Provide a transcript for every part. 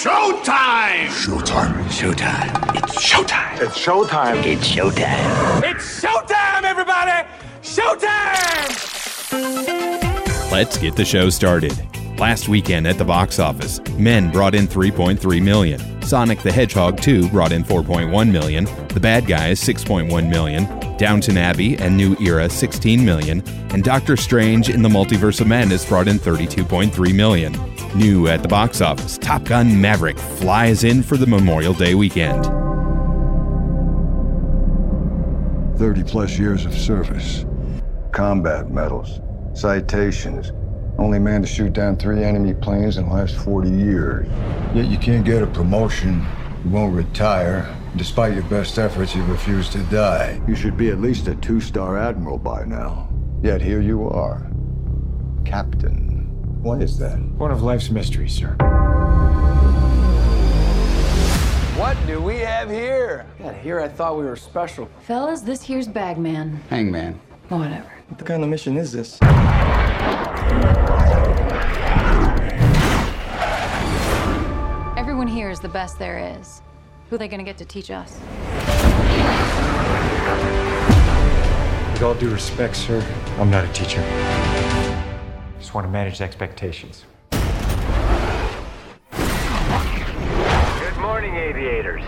showtime! Showtime. Showtime. It's showtime. It's showtime. It's showtime. It's showtime, everybody! Showtime! Let's get the show started. Last weekend at the box office, Men brought in 3.3 million. Sonic the Hedgehog 2 brought in 4.1 million. The Bad Guys 6.1 million. Downton Abbey and New Era 16 million. And Doctor Strange in the Multiverse of Madness brought in 32.3 million. New at the box office, Top Gun Maverick flies in for the Memorial Day weekend. 30 plus years of service. Combat medals, citations. Only man to shoot down three enemy planes in the last 40 years. Yet you can't get a promotion, you won't retire. Despite your best efforts, you refuse to die. You should be at least a two star admiral by now. Yet here you are, Captain. Why is that? One of life's mysteries, sir. What do we have here? God, here I thought we were special. Fellas, this here's Bagman. Hangman. Whatever. What kind of mission is this? Everyone here is the best there is. Who are they gonna get to teach us? With all due respect, sir, I'm not a teacher. Just want to manage expectations. Good morning, aviators.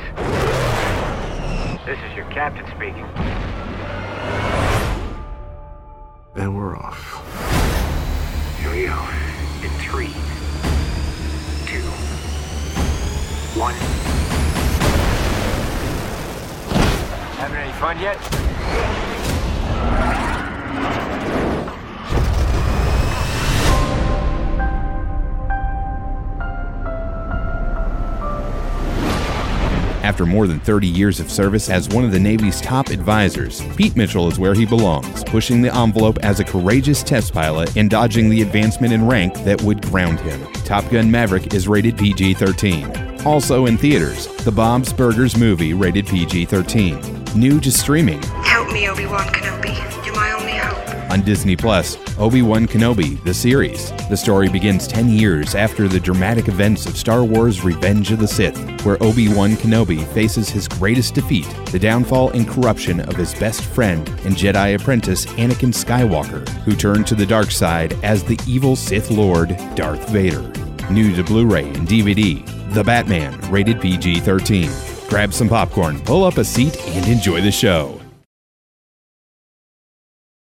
This is your captain speaking. And we're off. Here we go. In three, two, one. Having any fun yet? After more than 30 years of service as one of the Navy's top advisors, Pete Mitchell is where he belongs, pushing the envelope as a courageous test pilot and dodging the advancement in rank that would ground him. Top Gun Maverick is rated PG 13. Also in theaters, the Bob's Burgers movie rated PG 13. New to streaming Help me, Obi-Wan Kenobi. You're my only hope. On Disney Plus, Obi-Wan Kenobi, the series. The story begins 10 years after the dramatic events of Star Wars Revenge of the Sith, where Obi-Wan Kenobi faces his greatest defeat, the downfall and corruption of his best friend and Jedi apprentice Anakin Skywalker, who turned to the dark side as the evil Sith Lord Darth Vader. New to Blu-ray and DVD, The Batman, rated PG-13. Grab some popcorn, pull up a seat, and enjoy the show.